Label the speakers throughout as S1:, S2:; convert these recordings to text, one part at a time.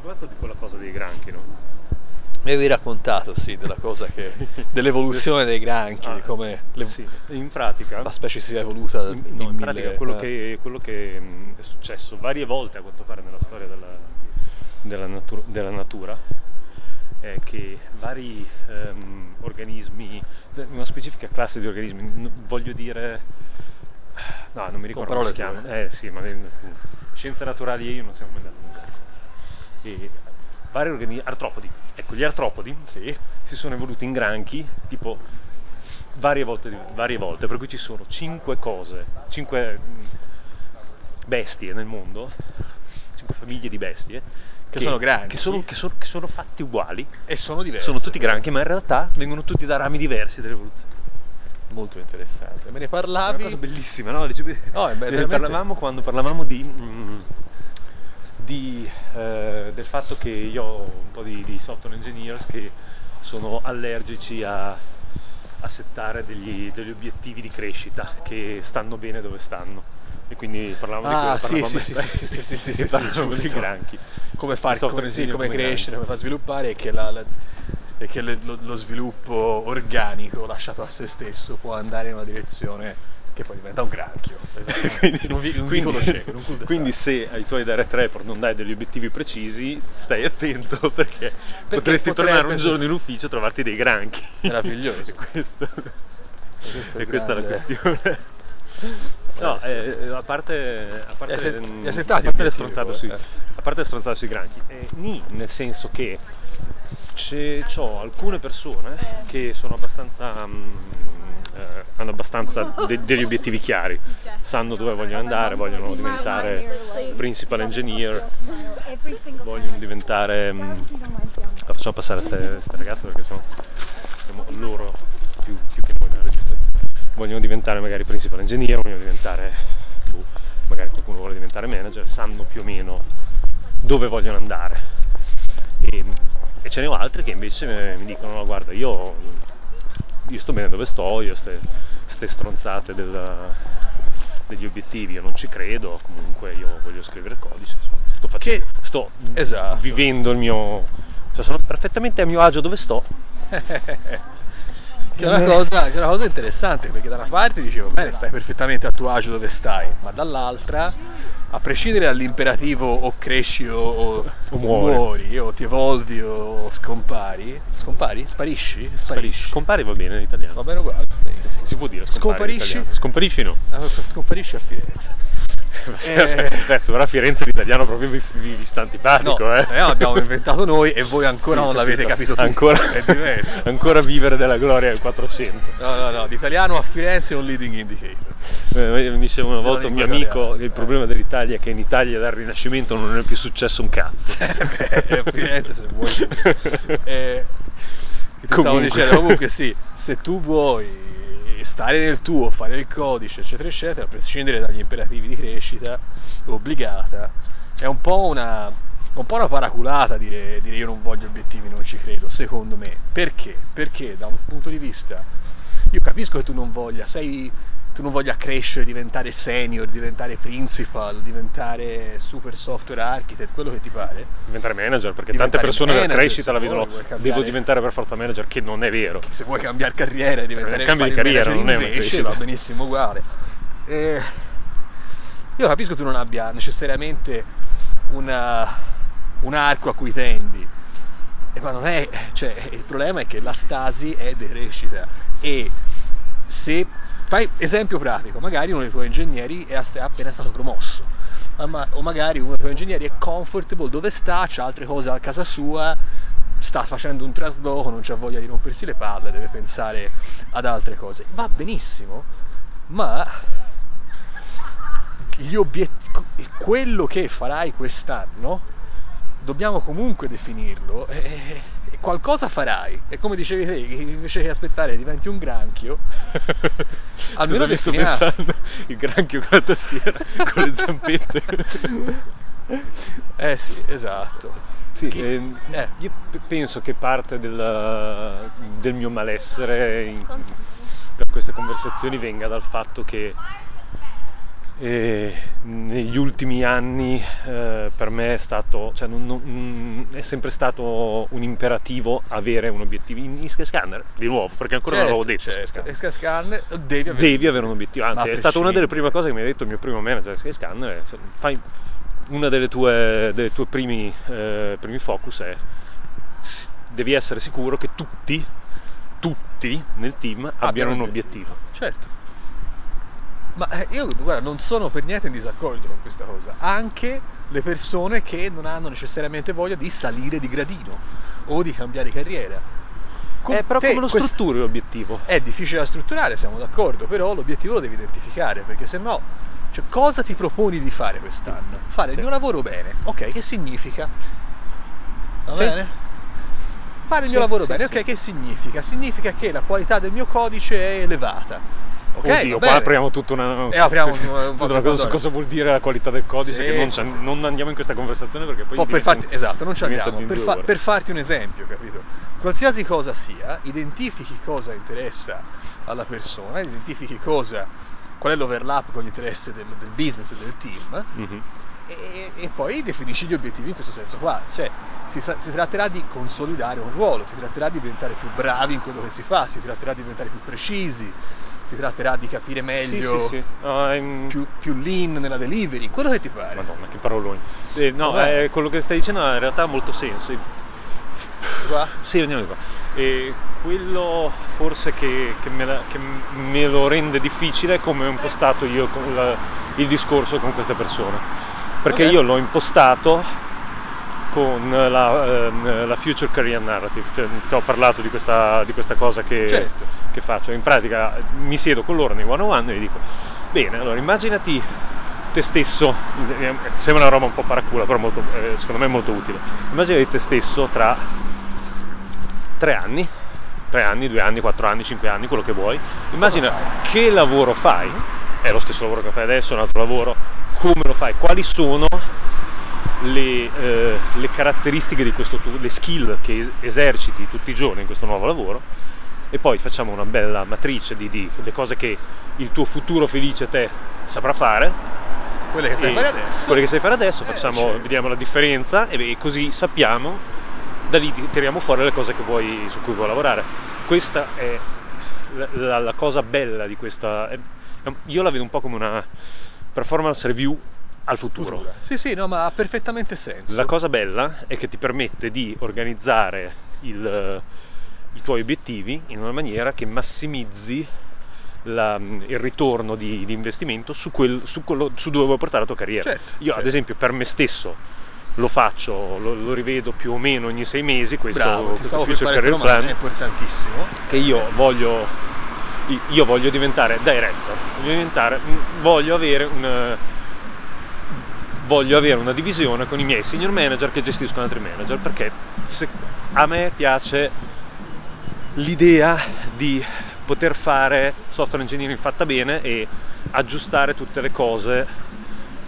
S1: parlato di quella cosa dei granchi, no?
S2: Mi avevi raccontato, sì, della cosa che... dell'evoluzione dei granchi,
S1: Ah,
S2: di come le-
S1: sì. In pratica,
S2: la specie si è evoluta
S1: in,
S2: in
S1: no, in
S2: mille-
S1: pratica quello,
S2: eh.
S1: che, quello che mh, è successo varie volte a quanto pare nella storia della, della natu- della natura è che vari ehm, organismi, cioè, una specifica classe di organismi, n- voglio dire, no, non mi ricordo come si
S2: tue.
S1: eh sì, ma scienze naturali e io non siamo mai andati d'accordo. E vari organismi, artropodi, ecco, gli artropodi
S2: Sì.
S1: si sono evoluti in granchi, tipo varie volte, varie volte, per cui ci sono cinque cose, cinque mh, bestie nel mondo, cinque famiglie di bestie
S2: Che sono granchi.
S1: che sono, che sono- che sono fatti uguali,
S2: E sono diverse.
S1: sono tutti granchi, ma in realtà vengono tutti da rami diversi dell'evoluzione.
S2: Molto interessante. Me ne
S1: È
S2: parlavi?
S1: una cosa bellissima, no? Dice-
S2: No, è be-
S1: ne
S2: veramente-
S1: parlavamo quando parlavamo di, mm, di, eh, del fatto che io ho un po' di, di software engineers che sono allergici a, a settare degli, degli obiettivi di crescita che stanno bene dove stanno. E quindi parlavamo di
S2: Ah,
S1: quello,
S2: sì, sì,
S1: di-
S2: sì, sì, sì, sì, sì, sì,
S1: di
S2: giusto.
S1: granchi.
S2: come
S1: Il
S2: far
S1: software
S2: come, sì, come
S1: granchi.
S2: crescere, come far sviluppare e che, la- la- e che le- lo, lo sviluppo organico lasciato a se stesso può andare in una direzione che poi diventa un granchio. Esattamente. In un, vi- un cul-de-sac.
S1: quindi se ai tuoi direct report non dai degli obiettivi precisi, stai attento perché, potresti
S2: potrebbe-
S1: tornare un giorno in ufficio e trovarti dei granchi.
S2: Meraviglioso.
S1: questo-
S2: questo è
S1: e questa è la questione. No,
S2: Eh, sì.
S1: eh, a parte, a parte,
S2: hai sen-
S1: mm, a parte le stronzate
S2: poi?
S1: sui,
S2: Eh.
S1: a parte le stronzate sui granchi, eh, ni, nel senso che c'ho alcune persone che sono abbastanza, mm, eh, hanno abbastanza de- degli obiettivi chiari, sanno dove vogliono andare, vogliono diventare principal engineer, vogliono diventare... mm, la facciamo passare queste ragazze perché sono, siamo loro più, più che noi nella registrazione. Vogliono diventare magari principal engineer, vogliono diventare, boh, magari qualcuno vuole diventare manager, sanno più o meno dove vogliono andare. E, e ce ne ho altri che invece mi- dicono, no, guarda, io, io sto bene dove sto, io ste, ste stronzate del- degli obiettivi, io non ci credo, comunque io voglio scrivere codice, sto, facendo,
S2: Che-
S1: sto
S2: esatto.
S1: vivendo il mio... cioè sono perfettamente a mio agio dove sto.
S2: Che è, una cosa, che è una cosa interessante perché da una parte dicevo bene stai perfettamente a tuo agio dove stai ma dall'altra a prescindere dall'imperativo o cresci o, o-
S1: O muori.
S2: o ti evolvi o scompari scompari? sparisci? sparisci
S1: Scompari va bene in italiano.
S2: va bene uguale
S1: Si può dire scompari
S2: Scomparisci?
S1: Scomparisci no.
S2: Ah, scomparisci a Firenze Eh.
S1: Adesso ora Firenze l'italiano proprio vi, vi, vi sta antipatico,
S2: no,
S1: eh.
S2: eh, l'abbiamo inventato noi e voi ancora
S1: Sì,
S2: non l'avete capito tutto
S1: Ancora,
S2: è diverso
S1: ancora vivere della gloria al 400.
S2: no no no l'italiano a Firenze è un leading indicator
S1: Eh, mi diceva una volta un mio amico che il problema dell'Italia è che in Italia dal Rinascimento non è più successo un cazzo.
S2: Eh, a Firenze se vuoi eh, che ti stavo
S1: Comunque.
S2: dicendo comunque sì se tu vuoi stare nel tuo fare il codice eccetera eccetera a prescindere dagli imperativi di crescita obbligata. È un po' una un po' una paraculata dire, dire io non voglio obiettivi non ci credo secondo me. Perché? Perché da un punto di vista io capisco che tu non voglia sei tu non voglia crescere, diventare senior, diventare principal, diventare super software architect, quello che ti pare.
S1: Diventare manager, perché
S2: Diventare
S1: tante persone la
S2: manager,
S1: crescita
S2: se
S1: la vedono,
S2: cambiare-
S1: devo diventare per forza manager, che non è vero.
S2: Se vuoi cambiare carriera e diventare fare
S1: di carriera,
S2: manager
S1: non è una crescita.
S2: va benissimo uguale. E io capisco che tu non abbia necessariamente una- un arco a cui tendi, eh, ma non è, cioè, il problema è che la stasi è decrescita e se fai esempio pratico, magari uno dei tuoi ingegneri è appena stato promosso, o magari uno dei tuoi ingegneri è comfortable dove sta, c'ha altre cose a casa sua, sta facendo un trasloco, non c'ha voglia di rompersi le palle, deve pensare ad altre cose. Va benissimo, ma obiet- quello che farai quest'anno dobbiamo comunque definirlo e, e qualcosa farai e come dicevi te invece che aspettare diventi un granchio almeno
S1: Scusa, sto pensando il granchio con la tastiera, con le zampette.
S2: eh sì esatto
S1: Sì,
S2: Che-
S1: ehm,
S2: eh.
S1: io penso che parte del, del mio malessere in- per queste conversazioni venga dal fatto che E negli ultimi anni eh, per me è stato, cioè, non- non- mm, è sempre stato un imperativo avere un obiettivo in, in Skyscanner, di nuovo, perché ancora non l'avevo detto.
S2: certo. E Skyscanner devi avere,
S1: Devi avere un obiettivo, anzi è stata una delle prime cose che mi ha detto il mio primo manager Skyscanner, è, cioè, fai una delle tue, delle tue primi, eh, primi focus è devi essere sicuro che tutti, tutti nel team abbiano un obiettivo.
S2: Certo. Ma eh, io guarda, non sono per niente in disaccordo con questa cosa. Anche le persone che non hanno necessariamente voglia di salire di gradino o di cambiare carriera. Con
S1: Eh, però
S2: te
S1: come lo
S2: quest-
S1: strutturi l'obiettivo?
S2: È difficile da strutturare, siamo d'accordo, però l'obiettivo lo devi identificare, perché se no, cioè, cosa ti proponi di fare quest'anno? Fare
S1: Sì.
S2: il mio lavoro bene, ok, che significa? Va
S1: Sì.
S2: bene? Fare il
S1: Sì,
S2: mio lavoro
S1: sì,
S2: bene,
S1: sì.
S2: ok, che significa? Significa che la qualità del mio codice è elevata. Ok,
S1: Oddio, qua apriamo tutta una,
S2: E apriamo un-
S1: tutta una cosa su cosa vuol dire la qualità del codice,
S2: Sì,
S1: che non,
S2: sì, sì.
S1: non andiamo in questa conversazione perché poi
S2: Po' per farti,
S1: un-
S2: esatto, non ci andiamo.
S1: di
S2: Per, fa- per farti un esempio, capito? Qualsiasi cosa sia, identifichi cosa interessa alla persona, identifichi cosa, qual è l'overlap con gli interessi del, del business e del team
S1: Mhm.
S2: e, e poi definisci gli obiettivi in questo senso qua. Cioè, si, si tratterà di consolidare un ruolo, si tratterà di diventare più bravi in quello che si fa, si tratterà di diventare più precisi, si tratterà di capire meglio,
S1: Sì, sì, sì. Un-
S2: Più, più lean nella delivery, quello che ti pare.
S1: Madonna, che paroloni. Eh, no, eh, quello che stai dicendo in realtà ha molto senso.
S2: Qua?
S1: Sì, veniamo di qua. E quello forse che, che me la- che me lo rende difficile è come ho impostato io la- il discorso con queste persone. Perché
S2: Ok.
S1: io l'ho impostato con la, ehm, la Future Career Narrative. Cioè, ti ho parlato di questa, di questa cosa che,
S2: Certo.
S1: che faccio. In pratica mi siedo con loro nei one on one e gli dico, bene, allora immaginati te stesso, sembra una roba un po' paracula, però molto, eh, secondo me è molto utile. Immaginati te stesso tra tre anni, tre anni, due anni, quattro anni, cinque anni, quello che vuoi. Immagina che lavoro fai, è lo stesso lavoro che fai adesso, è un altro lavoro, come lo fai, quali sono le, eh, le caratteristiche di questo tuo, le skill che es- eserciti tutti i giorni in questo nuovo lavoro e poi facciamo una bella matrice di, di le cose che il tuo futuro felice te saprà fare
S2: Quelle che sai
S1: e
S2: fare adesso.
S1: quelle che sai fare adesso,
S2: Eh,
S1: facciamo,
S2: certo.
S1: vediamo la differenza e beh, così sappiamo, da lì ti- tiriamo fuori le cose che vuoi, su cui vuoi lavorare. Questa è la, la- la cosa bella di questa, è- io la vedo un po' come una performance review al futuro.
S2: Futura. Sì, sì, no, ma ha perfettamente senso.
S1: La cosa bella è che ti permette di organizzare il- i tuoi obiettivi in una maniera che massimizzi la- il ritorno di, di investimento su, quel- su quello- su dove vuoi portare la tua carriera.
S2: Certo,
S1: Io, ad
S2: certo.
S1: esempio, per me stesso lo faccio, lo, lo rivedo più o meno ogni sei mesi. Questo,
S2: Bravo, ti
S1: questo
S2: stavo per
S1: Future Career
S2: domanda, è
S1: Plan
S2: importantissimo.
S1: che io voglio, io voglio diventare director, voglio, diventare, voglio, avere una, voglio avere una divisione con i miei senior manager che gestiscono altri manager perché a me piace l'idea di poter fare software engineering fatta bene e aggiustare tutte le cose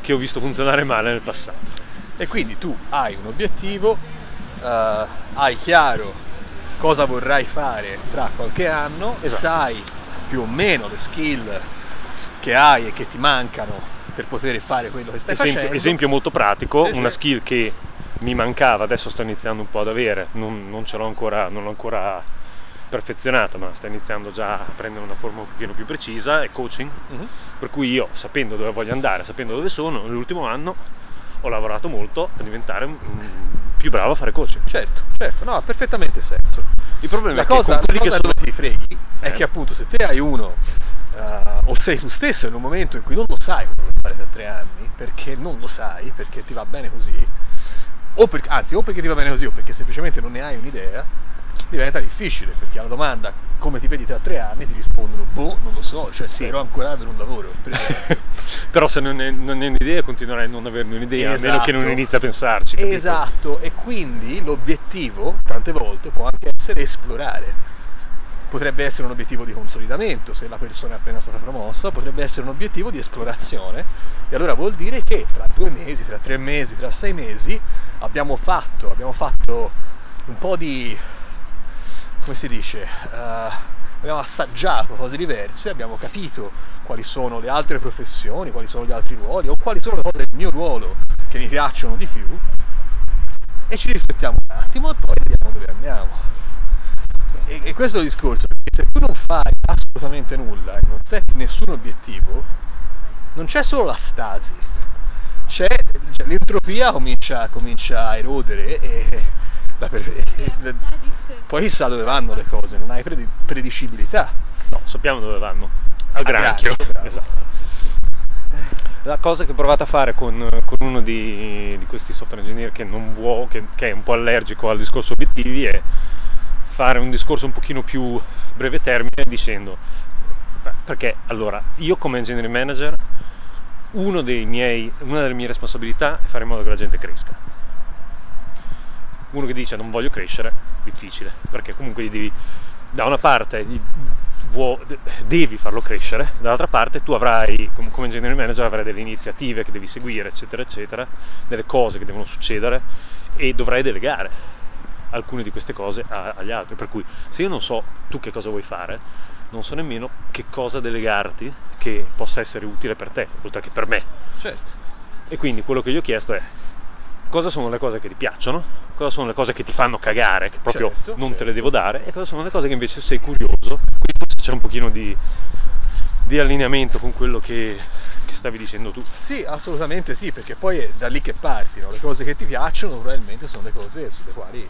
S1: che ho visto funzionare male nel passato.
S2: E quindi tu hai un obiettivo, eh, hai chiaro cosa vorrai fare tra qualche anno,
S1: Esatto.
S2: sai più o meno le skill che hai e che ti mancano per poter fare quello che stai
S1: Esempio,
S2: facendo.
S1: esempio molto pratico, una skill che mi mancava, adesso sto iniziando un po' ad avere, non, non ce l'ho ancora, non l'ho ancora perfezionata, ma sta iniziando già a prendere una forma un pochino più precisa, è coaching.
S2: Mhm.
S1: Per cui io, sapendo dove voglio andare, sapendo dove sono, nell'ultimo anno ho lavorato molto a diventare più bravo a fare coaching.
S2: Certo, certo, no, ha perfettamente senso.
S1: Il problema
S2: La
S1: è che
S2: cosa,
S1: con
S2: la
S1: quelli che sono...
S2: ti freghi è
S1: Eh.
S2: che appunto se te hai uno eh, o sei tu stesso in un momento in cui non lo sai quello che fare tra tre anni, perché non lo sai, perché ti va bene così, o per- anzi o perché ti va bene così o perché semplicemente non ne hai un'idea, diventa difficile, perché alla domanda come ti vedi tra tre anni ti rispondono boh, non lo so, cioè
S1: Sì.
S2: spero ancora di avere un lavoro. per.
S1: Però se non, è, non hai un'idea continuerai a non averne un'idea, a meno che non
S2: Esatto.
S1: inizi a pensarci. capito?
S2: Esatto, e quindi l'obiettivo tante volte può anche essere esplorare. Potrebbe essere un obiettivo di consolidamento se la persona è appena stata promossa, potrebbe essere un obiettivo di esplorazione e allora vuol dire che tra due mesi, tra tre mesi, tra sei mesi abbiamo fatto, abbiamo fatto un po' di, come si dice, eh, abbiamo assaggiato cose diverse, abbiamo capito quali sono le altre professioni, quali sono gli altri ruoli o quali sono le cose del mio ruolo che mi piacciono di più e ci riflettiamo un attimo e poi vediamo dove andiamo. E, questo è il discorso, perché se tu non fai assolutamente nulla e non setti nessun obiettivo, non c'è solo la stasi, c'è, cioè, l'entropia comincia, comincia, a erodere e, la, e, e, poi chissà dove vanno le cose, non hai predi, predicibilità.
S1: No, sappiamo dove vanno. Al granchio. granchio esatto. La cosa che ho provato a fare con, con uno di, di, questi software engineer che, vuole, che, che, è un po' allergico al discorso obiettivi è fare un discorso un pochino più breve termine dicendo perché allora io come engineering manager miei, una delle mie responsabilità è fare in modo che la gente cresca. Uno che dice non voglio crescere difficile perché comunque devi, da una parte devi farlo crescere, dall'altra parte tu avrai, come engineering manager, avrai delle iniziative che devi seguire, eccetera, eccetera, delle cose che devono succedere e dovrai delegare alcune di queste cose agli altri. Per cui se io non so tu che cosa vuoi fare, non so nemmeno che cosa delegarti che possa essere utile per te, oltre che per me.
S2: Certo.
S1: E quindi quello che gli ho chiesto è cosa sono le cose che ti piacciono, cosa sono le cose che ti fanno cagare, che proprio certo, non certo. te le devo dare, e cosa sono le cose che invece sei curioso. Quindi forse c'è un pochino di, di allineamento con quello che, che, stavi dicendo tu.
S2: Sì, assolutamente sì, perché poi è da lì che parti, no? le cose che ti piacciono probabilmente sono le cose sulle quali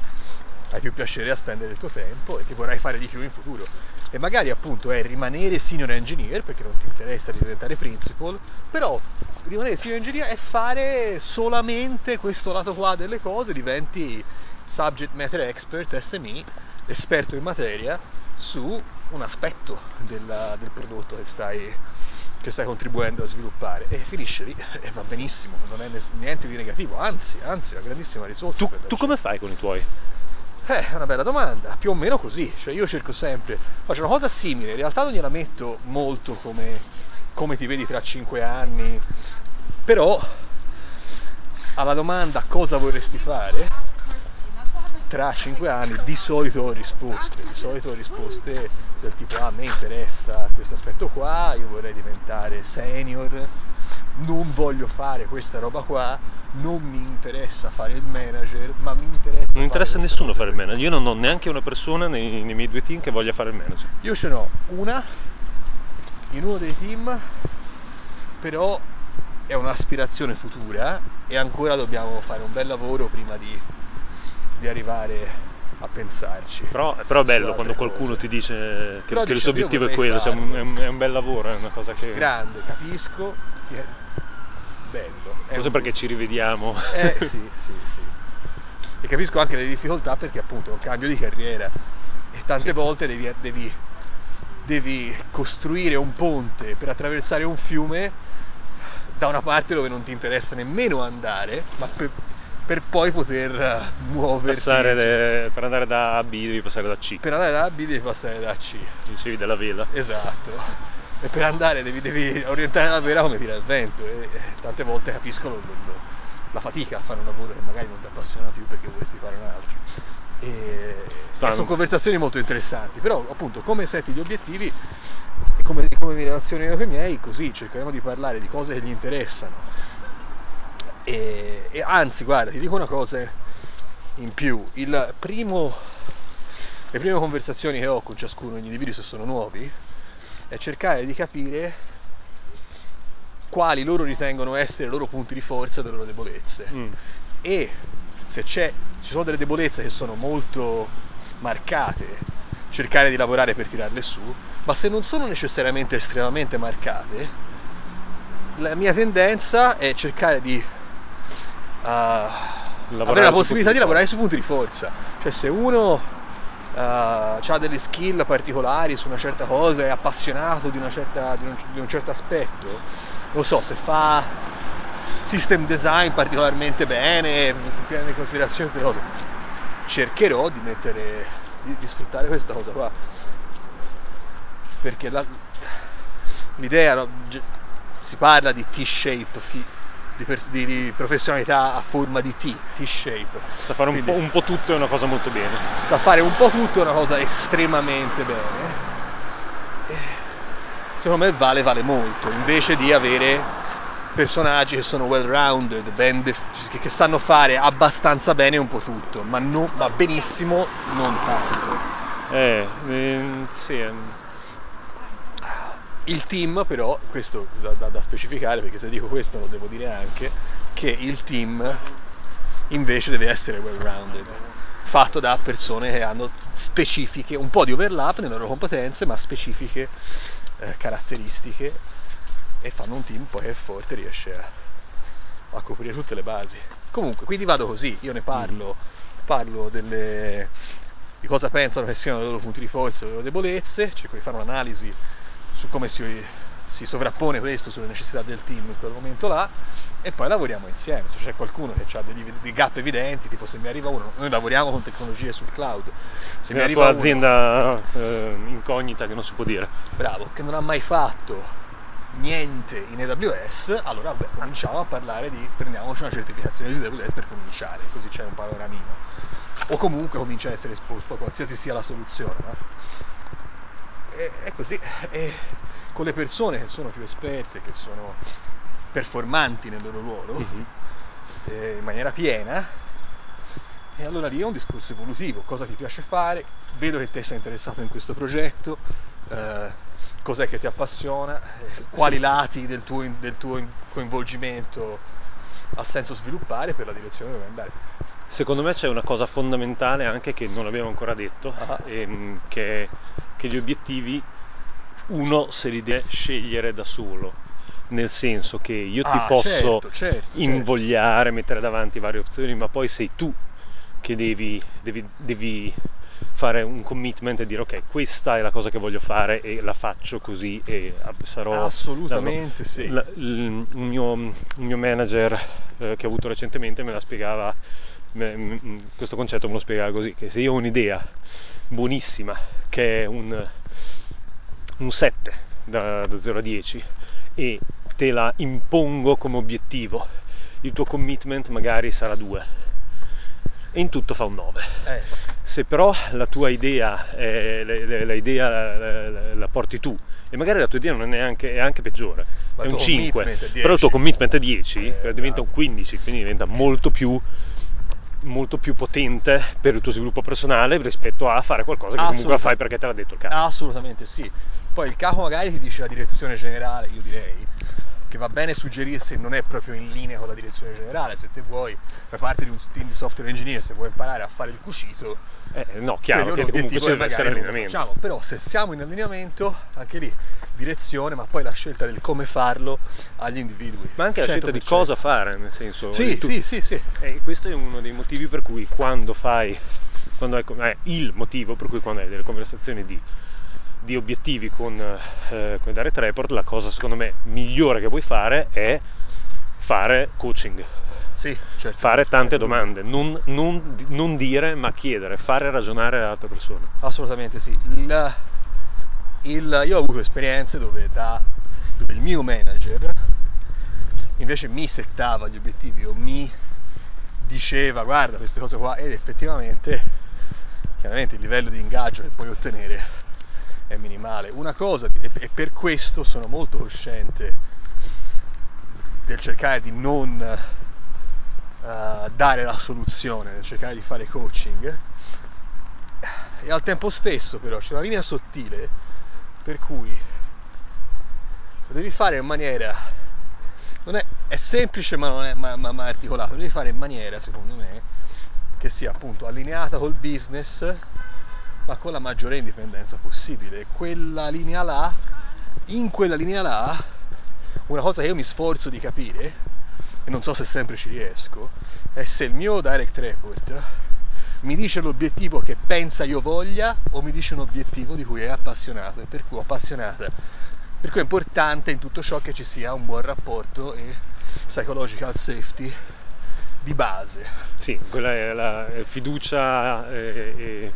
S2: hai più piacere a spendere il tuo tempo e che vorrai fare di più in futuro. E magari appunto è rimanere senior engineer perché non ti interessa di diventare principal, però rimanere senior engineer è fare solamente questo lato qua delle cose, diventi subject matter expert, SME, esperto in materia su un aspetto del, del prodotto che stai, che stai contribuendo a sviluppare e finisce lì e va benissimo, non è niente di negativo, anzi, anzi, è una grandissima risorsa.
S1: Tu, tu come fai con i tuoi?
S2: Eh, è una bella domanda, più o meno così, cioè io cerco sempre, faccio una cosa simile, in realtà non gliela metto molto come, come ti vedi tra 5 anni, però alla domanda cosa vorresti fare, tra 5 anni di solito ho risposte, di solito ho risposte del tipo ah a me interessa questo aspetto qua, io vorrei diventare senior, non voglio fare questa roba qua, non mi interessa fare il manager, ma mi interessa...
S1: Non interessa a nessuno fare il manager, io non ho neanche una persona nei, nei miei due team che voglia fare il manager.
S2: Io ce n'ho una in uno dei team, però è un'aspirazione futura e ancora dobbiamo fare un bel lavoro prima di, di arrivare a pensarci.
S1: Però, però è bello quando qualcuno cose. ti dice che, che il suo obiettivo è quello, cioè, è, un, è, un, bel lavoro, è una cosa che...
S2: Grande, capisco, ti, bello.
S1: Forse un... perché ci rivediamo.
S2: Eh sì, sì, sì. E capisco anche le difficoltà perché appunto è un cambio di carriera e tante sì. volte devi, devi, devi costruire un ponte per attraversare un fiume da una parte dove non ti interessa nemmeno andare, ma per, per poi poter muoverti.
S1: Le, per andare da A B devi passare da C.
S2: Per andare da A B devi passare da C.
S1: Dicevi della vela.
S2: Esatto e per andare devi, devi orientare la vera come tira il vento e, tante volte capisco lo, lo, la fatica a fare un lavoro che magari non ti appassiona più perché vorresti fare un altro. E, e sono conversazioni molto interessanti, però appunto come setti gli obiettivi e come, come mi relaziono io con i miei, così cerchiamo di parlare di cose che gli interessano. E, e anzi, guarda, ti dico una cosa in più, primo, le prime conversazioni che ho con ciascuno degli individui se sono nuovi, è cercare di capire quali loro ritengono essere i loro punti di forza e le loro debolezze. Mm. E se ci sono delle debolezze che sono molto marcate, cercare di lavorare per tirarle su, ma se non sono necessariamente estremamente marcate, la mia tendenza è cercare di avere la possibilità di lavorare sui punti di forza. Cioè se uno uh, ha delle skill particolari su una certa cosa, è appassionato di, certa, di, un, di un certo aspetto, non so, se fa system design particolarmente bene, prende in considerazione tutte le cose, cercherò di mettere, di, di sfruttare questa cosa qua. Perché la, l'idea, no, si parla di T-shape, di, pers- di, di, professionalità a forma di T, T-shape.
S1: Sa fare un, Quindi, po', un po' tutto è una cosa molto bene.
S2: Sa fare un po' tutto è una cosa estremamente bene. secondo me vale, vale molto, invece di avere personaggi che sono well rounded, ben def- che, sanno fare abbastanza bene un po' tutto, ma non, va benissimo non tanto.
S1: Eh, ehm, sì, ehm,
S2: Il team però, questo da, da- da specificare perché se dico questo lo devo dire anche, che il team invece deve essere well rounded, fatto da persone che hanno specifiche, un po' di overlap nelle loro competenze, ma specifiche eh, caratteristiche e fanno un team poi che è forte riesce a, a coprire tutte le basi. Comunque, quindi vado così, io ne parlo, parlo delle, di cosa pensano che siano i loro punti di forza le loro debolezze, cerco di fare un'analisi su come si, si sovrappone questo sulle necessità del team in quel momento là e poi lavoriamo insieme. Se c'è qualcuno che ha degli, dei gap evidenti, tipo se mi arriva uno, noi lavoriamo con tecnologie sul cloud, se mi
S1: nella
S2: arriva
S1: tua
S2: uno,
S1: azienda eh, incognita che non si può dire.
S2: bravo, che non ha mai fatto niente in AWS, allora beh, cominciamo a parlare di prendiamoci una certificazione di AWS per cominciare, così c'è un panoramino. O comunque comincia a essere esposto a qualsiasi sia la soluzione. no? È così. E con le persone che sono più esperte, che sono performanti nel loro ruolo,
S1: Mhm.
S2: eh, in maniera piena, e allora lì è un discorso evolutivo, cosa ti piace fare, vedo che te sei interessato in questo progetto, eh, cos'è che ti appassiona, eh, quali lati del tuo, del tuo coinvolgimento ha senso sviluppare per la direzione dove andare.
S1: Secondo me c'è una cosa fondamentale anche che non abbiamo ancora detto,
S2: Ah.
S1: ehm, che, che gli obiettivi uno se li deve scegliere da solo, nel senso che io ti
S2: Ah,
S1: posso
S2: certo, certo,
S1: invogliare, mettere davanti varie opzioni, ma poi sei tu che devi, devi- devi fare un commitment e dire ok, questa è la cosa che voglio fare e la faccio così e sarò...
S2: Assolutamente sì.
S1: La- il, un, mio, un mio manager eh, che ho avuto recentemente me la spiegava, questo concetto me lo spiegava così, che se io ho un'idea buonissima che è un, un 7 da, da 0 a 10 e te la impongo come obiettivo, il tuo commitment magari sarà 2 e in tutto fa un 9.
S2: Eh.
S1: Se però la tua idea, è, la, la- la idea la, la- la porti tu e magari la tua idea non è neanche, è anche peggiore,
S2: Ma
S1: è un
S2: tuo
S1: 5,
S2: commitment è
S1: però il tuo
S2: 10.
S1: commitment è 10,
S2: Eh,
S1: diventa un 15, quindi diventa molto più, molto più potente per il tuo sviluppo personale rispetto a fare qualcosa che comunque fai perché te l'ha detto il capo.
S2: Assolutamente sì. Poi il capo magari ti dice la direzione generale, io direi che va bene suggerire se non è proprio in linea con la direzione generale, se te vuoi, fai parte di un team di software engineer, se vuoi imparare a fare il cucito,
S1: Eh, no, chiaro che
S2: un
S1: comunque deve essere allineamento.
S2: facciamo. Però se siamo in allineamento, anche lì direzione, ma poi la scelta del come farlo agli individui.
S1: Ma anche la scelta di
S2: 100%.
S1: cosa fare, nel senso...
S2: Sì,
S1: tu-
S2: sì, sì, sì.
S1: E questo è uno dei motivi per cui quando fai, quando è il motivo per cui quando hai delle conversazioni di, di obiettivi con, eh, con i direct report, la cosa secondo me migliore che puoi fare è fare coaching,
S2: Sì, certo.
S1: fare tante domande, non, non- non dire ma chiedere, fare ragionare le altre persone.
S2: Assolutamente sì. Il- il- io ho avuto esperienze dove, da- dove il mio manager invece mi settava gli obiettivi o mi diceva guarda queste cose qua ed effettivamente chiaramente il livello di ingaggio che puoi ottenere è minimale. Una cosa, e per questo sono molto cosciente del cercare di non eh, dare la soluzione, nel cercare di fare coaching, e al tempo stesso però c'è una linea sottile per cui lo devi fare in maniera non è, è semplice ma non è ma, ma- ma articolato lo devi fare in maniera secondo me che sia appunto allineata col business ma con la maggiore indipendenza possibile quella linea là in quella linea là una cosa che io mi sforzo di capire e non so se sempre ci riesco è se il mio direct report mi dice l'obiettivo che pensa io voglia o mi dice un obiettivo di cui è appassionato e per cui appassionata. Per cui è importante in tutto ciò che ci sia un buon rapporto e psychological safety di base.
S1: Sì, quella è la fiducia e, e-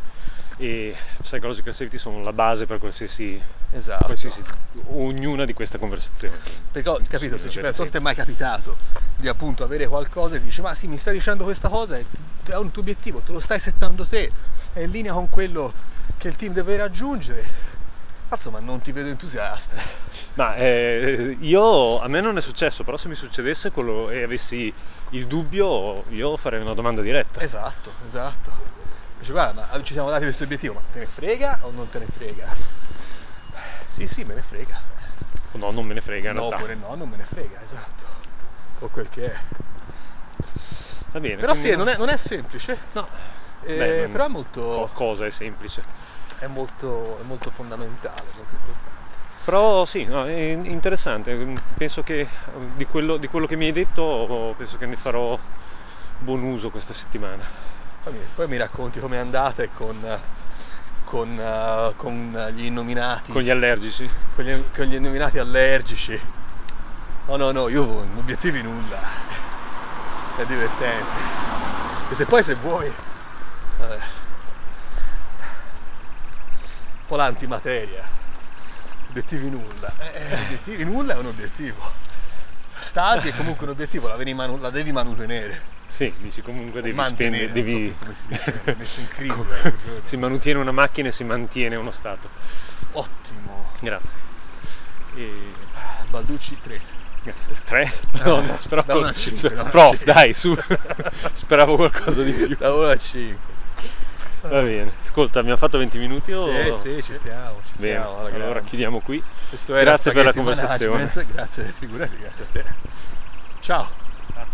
S1: e psychological safety sono la base per qualsiasi,
S2: Esatto.
S1: qualsiasi ognuna di queste conversazioni.
S2: Perché ho capito, se ci penso, non ti è mai capitato di appunto avere qualcosa e dici ma sì mi stai dicendo questa cosa è un tuo obiettivo, te lo stai settando te, è in linea con quello che il team deve raggiungere Cazzo, ma non ti vedo entusiasta.
S1: Ma eh, io, a me non è successo, però se mi succedesse quello, e avessi il dubbio, io farei una domanda diretta.
S2: Esatto, esatto. Dice, guarda, ma ci siamo dati questo obiettivo, ma te ne frega o non te ne frega? Sì, sì, me ne frega.
S1: No, non me ne frega in
S2: no,
S1: realtà.
S2: oppure no, non me ne frega, esatto. O quel che è.
S1: Va bene.
S2: Però sì, non è, non è semplice.
S1: No.
S2: Eh,
S1: Beh,
S2: però è molto,
S1: co- cosa è semplice.
S2: è molto, è molto fondamentale, molto importante.
S1: Però sì, no, è interessante. Penso che di quello, di quello che mi hai detto, penso che ne farò buon uso questa settimana.
S2: Poi mi, poi mi racconti com'è andata e con, con, eh, con gli innominati.
S1: Con gli allergici.
S2: con gli, con gli innominati allergici. No, no, no, io non obiettivi nulla. È divertente. E se poi se vuoi. Vabbè. Un po' l'antimateria. Obiettivi nulla. Eh, obiettivi nulla è un obiettivo. Stasi è comunque un obiettivo, la devi, manu- la devi manutenere.
S1: Sì, dici comunque devi spendere,
S2: so
S1: devi...
S2: più come si dice, messo in crisi, giorno.
S1: si mantiene una macchina e si mantiene uno stato.
S2: Ottimo.
S1: Grazie. E...
S2: Balducci 3.
S1: Tre? Madonna, speravo...
S2: da una a cinque,
S1: sper-
S2: da una a
S1: Prof,
S2: cinque.
S1: dai, su. Speravo qualcosa di più.
S2: Da 1 a 5.
S1: Va bene. Ascolta, abbiamo fatto 20 minuti o...
S2: Sì, sì, ci stiamo, ci
S1: Bene,
S2: stiamo.
S1: allora
S2: grande.
S1: chiudiamo qui.
S2: Questo
S1: Grazie per la conversazione.
S2: Management, Grazie, figurati, grazie a te. Ciao.
S1: Ciao.